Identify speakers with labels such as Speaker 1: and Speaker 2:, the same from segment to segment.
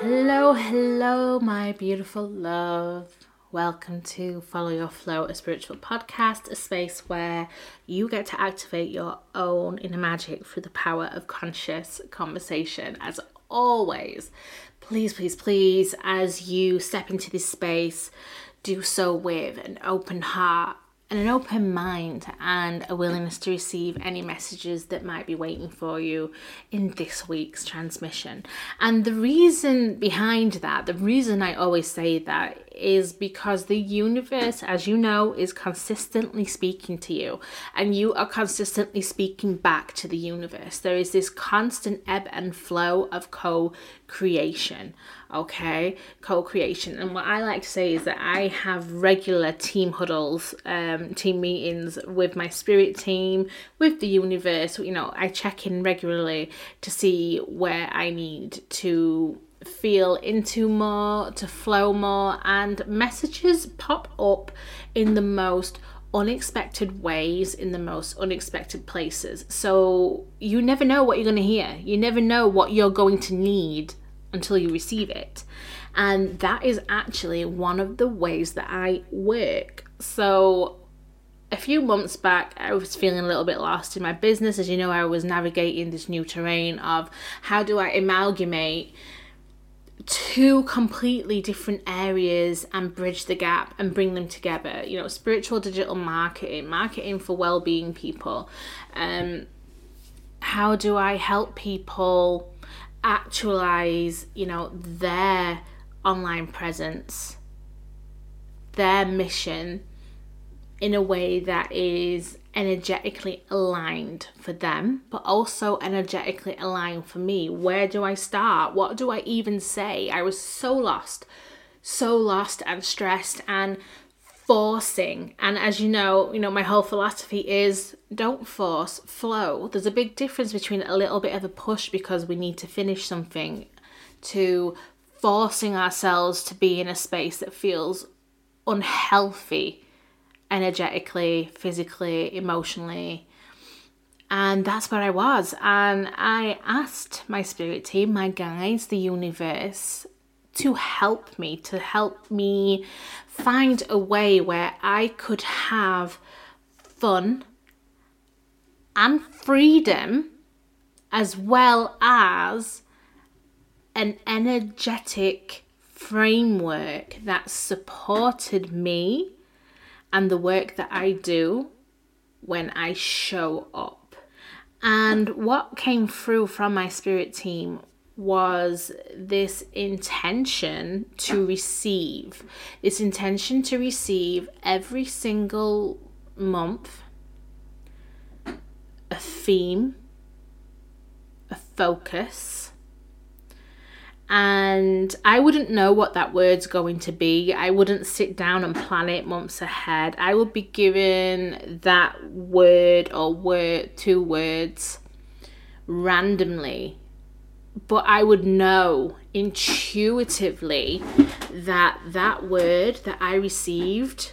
Speaker 1: Hello, hello, my beautiful love. Welcome to Follow Your Flow, a spiritual podcast, a space where you get to activate your own inner magic through the power of conscious conversation. As always, please, please, please, as you step into this space, do so with an open heart and an open mind and a willingness to receive any messages that might be waiting for you in this week's transmission. And the reason behind that, the reason I always say that is because the universe, as you know, is consistently speaking to you, and you are consistently speaking back to the universe. There is this constant ebb and flow of co creation, okay? Co creation. And what I like to say is that I have regular team huddles, um, team meetings with my spirit team, with the universe. You know, I check in regularly to see where I need to feel into more, to flow more, and messages pop up in the most unexpected ways, in the most unexpected places. So you never know what you're going to hear. You never know what you're going to need until you receive it. And that is actually one of the ways that I work. So a few months back, I was feeling a little bit lost in my business. As you know, I was navigating this new terrain of how do I amalgamate two completely different areas and bridge the gap and bring them together. You know spiritual digital marketing marketing for well-being people. Um how do i help people actualize you know their online presence their mission in a way that is energetically aligned for them, but also energetically aligned for me. Where do I start? What do I even say? I was so lost, so lost and stressed and forcing. And as you know, you know, my whole philosophy is don't force, flow. There's a big difference between a little bit of a push because we need to finish something to forcing ourselves to be in a space that feels unhealthy energetically, physically, emotionally. And that's where I was. And I asked my spirit team, my guides, the universe, to help me, to help me find a way where I could have fun and freedom as well as an energetic framework that supported me and the work that I do when I show up. And what came through from my spirit team was this intention to receive, this intention to receive every single month a theme, a focus, and I wouldn't know what that word's going to be. I wouldn't sit down and plan it months ahead. I would be given that word or word, two words randomly, but I would know intuitively that that word that I received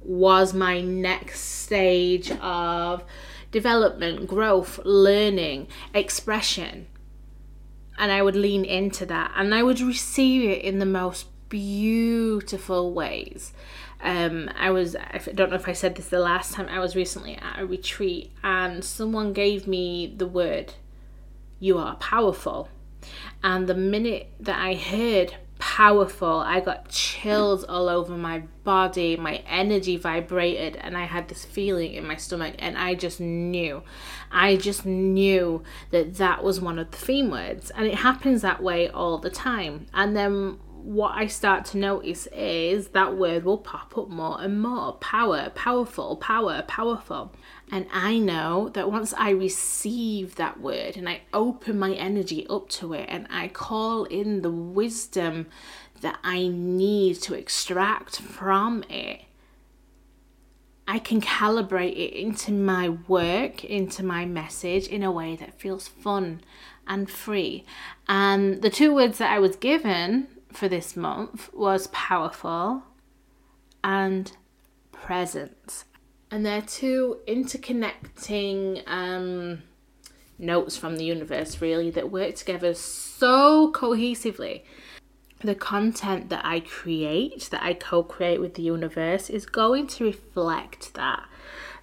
Speaker 1: was my next stage of development, growth, learning, expression and I would lean into that and I would receive it in the most beautiful ways. Um, I was, I don't know if I said this the last time, I was recently at a retreat and someone gave me the word, You are powerful. And the minute that I heard powerful. I got chills all over my body, my energy vibrated, and I had this feeling in my stomach, and I just knew. I just knew that that was one of the theme words, and it happens that way all the time. And then what I start to notice is that word will pop up more and more power, powerful, power, powerful. And I know that once I receive that word and I open my energy up to it and I call in the wisdom that I need to extract from it, I can calibrate it into my work, into my message in a way that feels fun and free. And the two words that I was given for this month was powerful and presence And they're two interconnecting um, notes from the universe, really, that work together so cohesively. The content that I create, that I co create with the universe, is going to reflect that.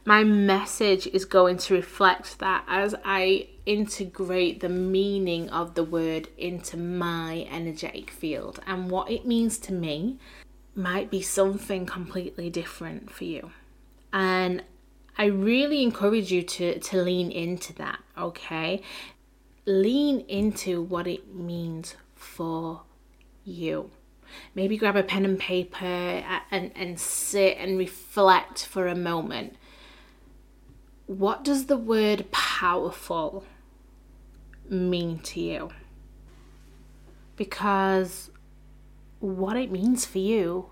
Speaker 1: My message is going to reflect that as I integrate the meaning of the word into my energetic field. And what it means to me might be something completely different for you. And I really encourage you to, to lean into that, okay? Lean into what it means for you. Maybe grab a pen and paper and, and sit and reflect for a moment. What does the word powerful mean to you? Because what it means for you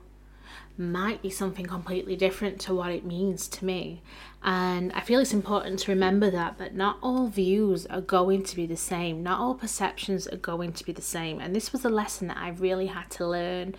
Speaker 1: might be something completely different to what it means to me. And I feel it's important to remember that that not all views are going to be the same, not all perceptions are going to be the same. And this was a lesson that I really had to learn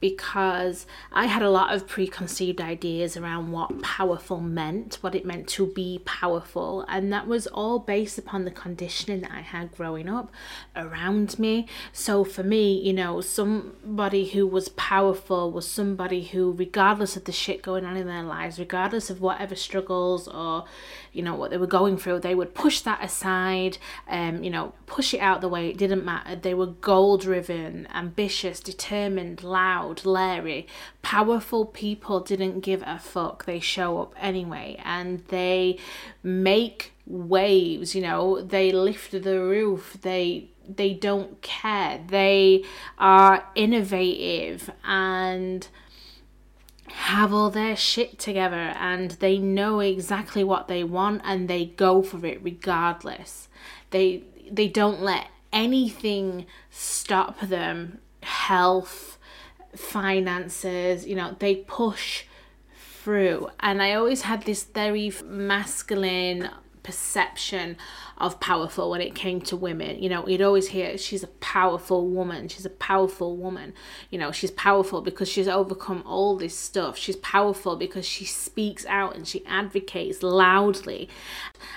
Speaker 1: because I had a lot of preconceived ideas around what powerful meant, what it meant to be powerful, and that was all based upon the conditioning that I had growing up around me. So for me, you know, somebody who was powerful was somebody who, regardless of the shit going on in their lives, regardless of whatever struggles or, you know, what they were going through, they would push that aside, um, you know, push it out the way. It didn't matter. They were goal driven, ambitious, determined, loud Larry. Powerful people didn't give a fuck. They show up anyway and they make waves, you know, they lift the roof, they they don't care. They are innovative and have all their shit together and they know exactly what they want and they go for it regardless. They they don't let anything stop them health finances, you know, they push through. And I always had this very masculine perception of powerful when it came to women. You know, you'd always hear she's a powerful woman. She's a powerful woman. You know, she's powerful because she's overcome all this stuff. She's powerful because she speaks out and she advocates loudly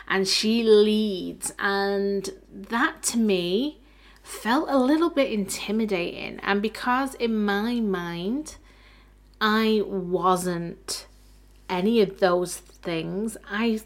Speaker 1: and she leads. And that to me felt a little bit intimidating. And because in my mind, I wasn't any of those things, I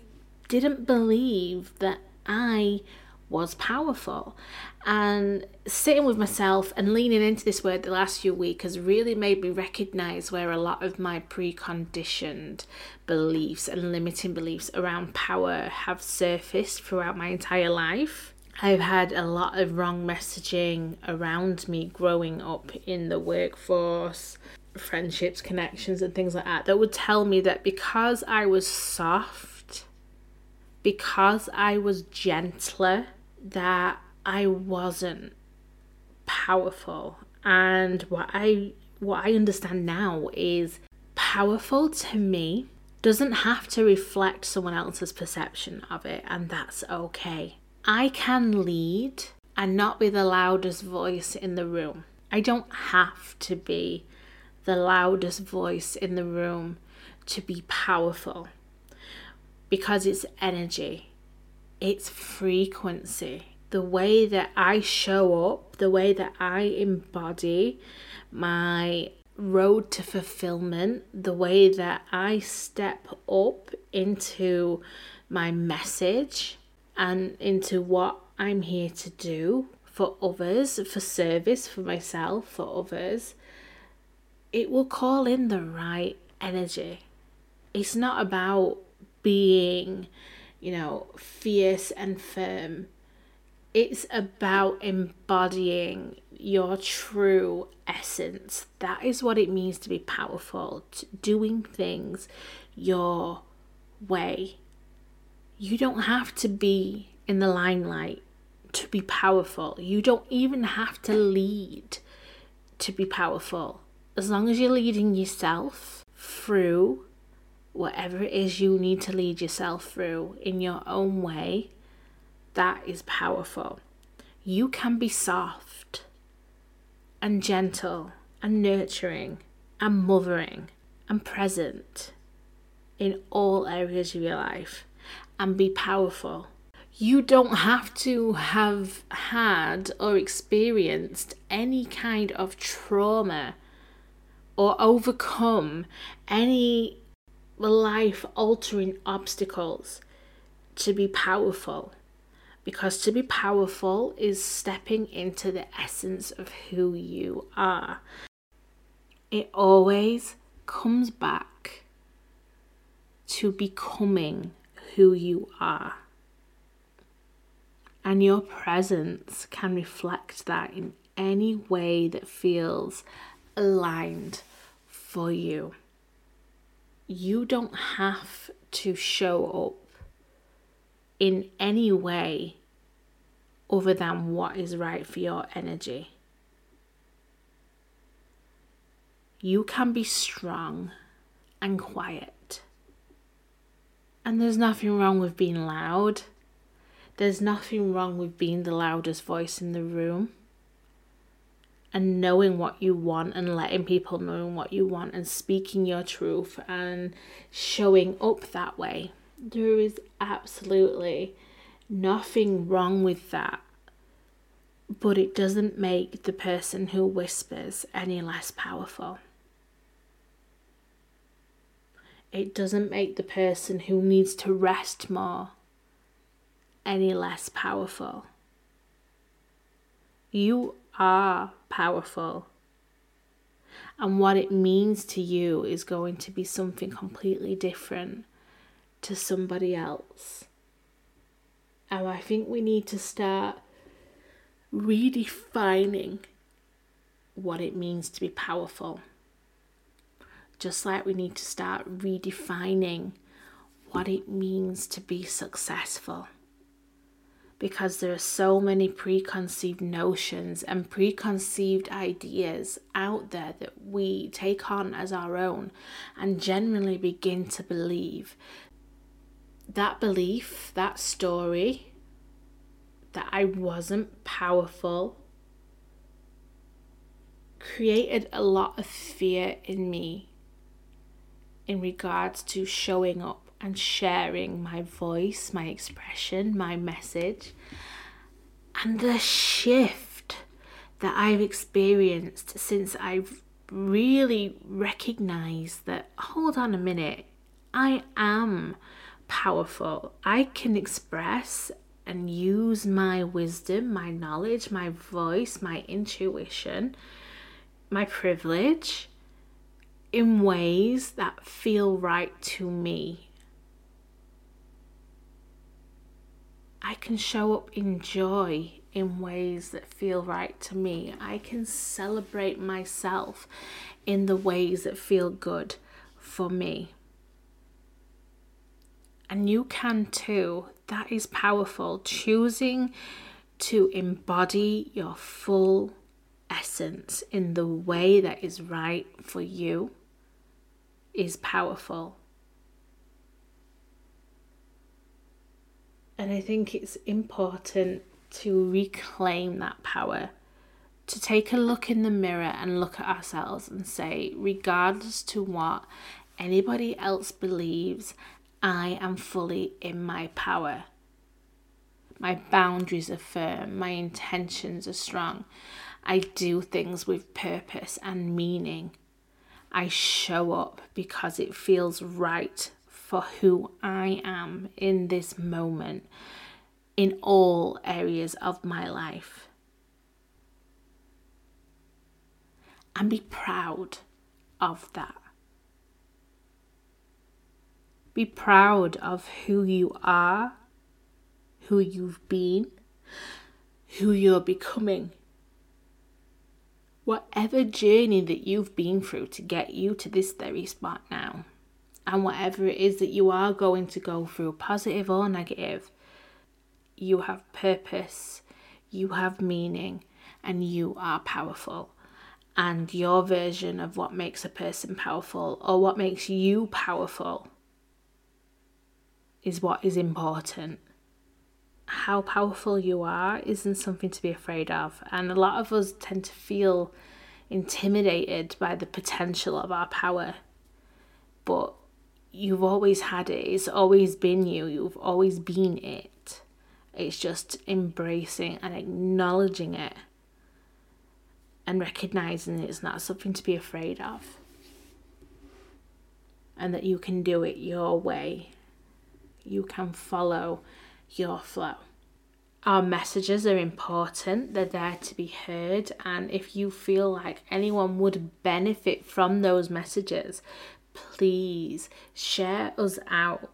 Speaker 1: didn't believe that I was powerful. And sitting with myself and leaning into this word the last few weeks has really made me recognize where a lot of my preconditioned beliefs and limiting beliefs around power have surfaced throughout my entire life. I've had a lot of wrong messaging around me growing up in the workforce, friendships, connections, and things like that that would tell me that because I was soft, because I was gentler, that I wasn't powerful. And what I what I understand now is powerful to me doesn't have to reflect someone else's perception of it, and that's okay. I can lead and not be the loudest voice in the room. I don't have to be the loudest voice in the room to be powerful because it's energy, it's frequency. The way that I show up, the way that I embody my road to fulfillment, the way that I step up into my message and into what I'm here to do for others, for service, for myself, for others, it will call in the right energy. It's not about being, you know, fierce and firm. It's about embodying your true essence. That is what it means to be powerful, to doing things your way you don't have to be in the limelight to be powerful. You don't even have to lead to be powerful. As long as you're leading yourself through whatever it is you need to lead yourself through in your own way, that is powerful. You can be soft and gentle and nurturing and mothering and present in all areas of your life and be powerful. You don't have to have had or experienced any kind of trauma or overcome any life altering obstacles to be powerful. Because to be powerful is stepping into the essence of who you are. It always comes back to becoming who you are. And your presence can reflect that in any way that feels aligned for you. You don't have to show up in any way other than what is right for your energy. You can be strong and quiet. And there's nothing wrong with being loud. There's nothing wrong with being the loudest voice in the room and knowing what you want and letting people know what you want and speaking your truth and showing up that way. There is absolutely nothing wrong with that. But it doesn't make the person who whispers any less powerful. It doesn't make the person who needs to rest more any less powerful. You are powerful. And what it means to you is going to be something completely different to somebody else. And I think we need to start redefining what it means to be powerful. Just like we need to start redefining what it means to be successful because there are so many preconceived notions and preconceived ideas out there that we take on as our own and generally begin to believe. That belief, that story, that I wasn't powerful, created a lot of fear in me in regards to showing up and sharing my voice, my expression, my message. And the shift that I've experienced since I've really recognized that, hold on a minute, I am powerful. I can express and use my wisdom, my knowledge, my voice, my intuition, my privilege in ways that feel right to me I can show up in joy in ways that feel right to me. I can celebrate myself in the ways that feel good for me. And you can too. That is powerful. Choosing to embody your full essence in the way that is right for you is powerful. And I think it's important to reclaim that power, to take a look in the mirror and look at ourselves and say, regardless to what anybody else believes, I am fully in my power. My boundaries are firm, my intentions are strong. I do things with purpose and meaning. I show up because it feels right for who I am in this moment in all areas of my life. And be proud of that. Be proud of who you are, who you've been, who you're becoming. Whatever journey that you've been through to get you to this very spot now and whatever it is that you are going to go through, positive or negative, you have purpose, you have meaning, and you are powerful. And your version of what makes a person powerful or what makes you powerful is what is important. How powerful you are isn't something to be afraid of. And a lot of us tend to feel intimidated by the potential of our power. But you've always had it, it's always been you, you've always been it. It's just embracing and acknowledging it and recognizing it's not something to be afraid of. And that you can do it your way. You can follow your flow. Our messages are important, they're there to be heard. And if you feel like anyone would benefit from those messages, please share us out.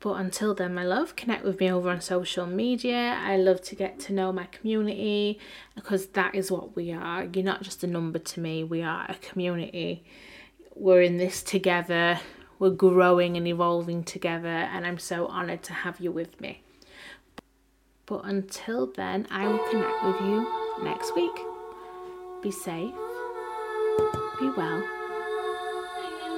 Speaker 1: But until then, my love, connect with me over on social media. I love to get to know my community because that is what we are. You're not just a number to me, we are a community. We're in this together, we're growing and evolving together, and I'm so honoured to have you with me. But until then, I will connect with you next week. Be safe, be well,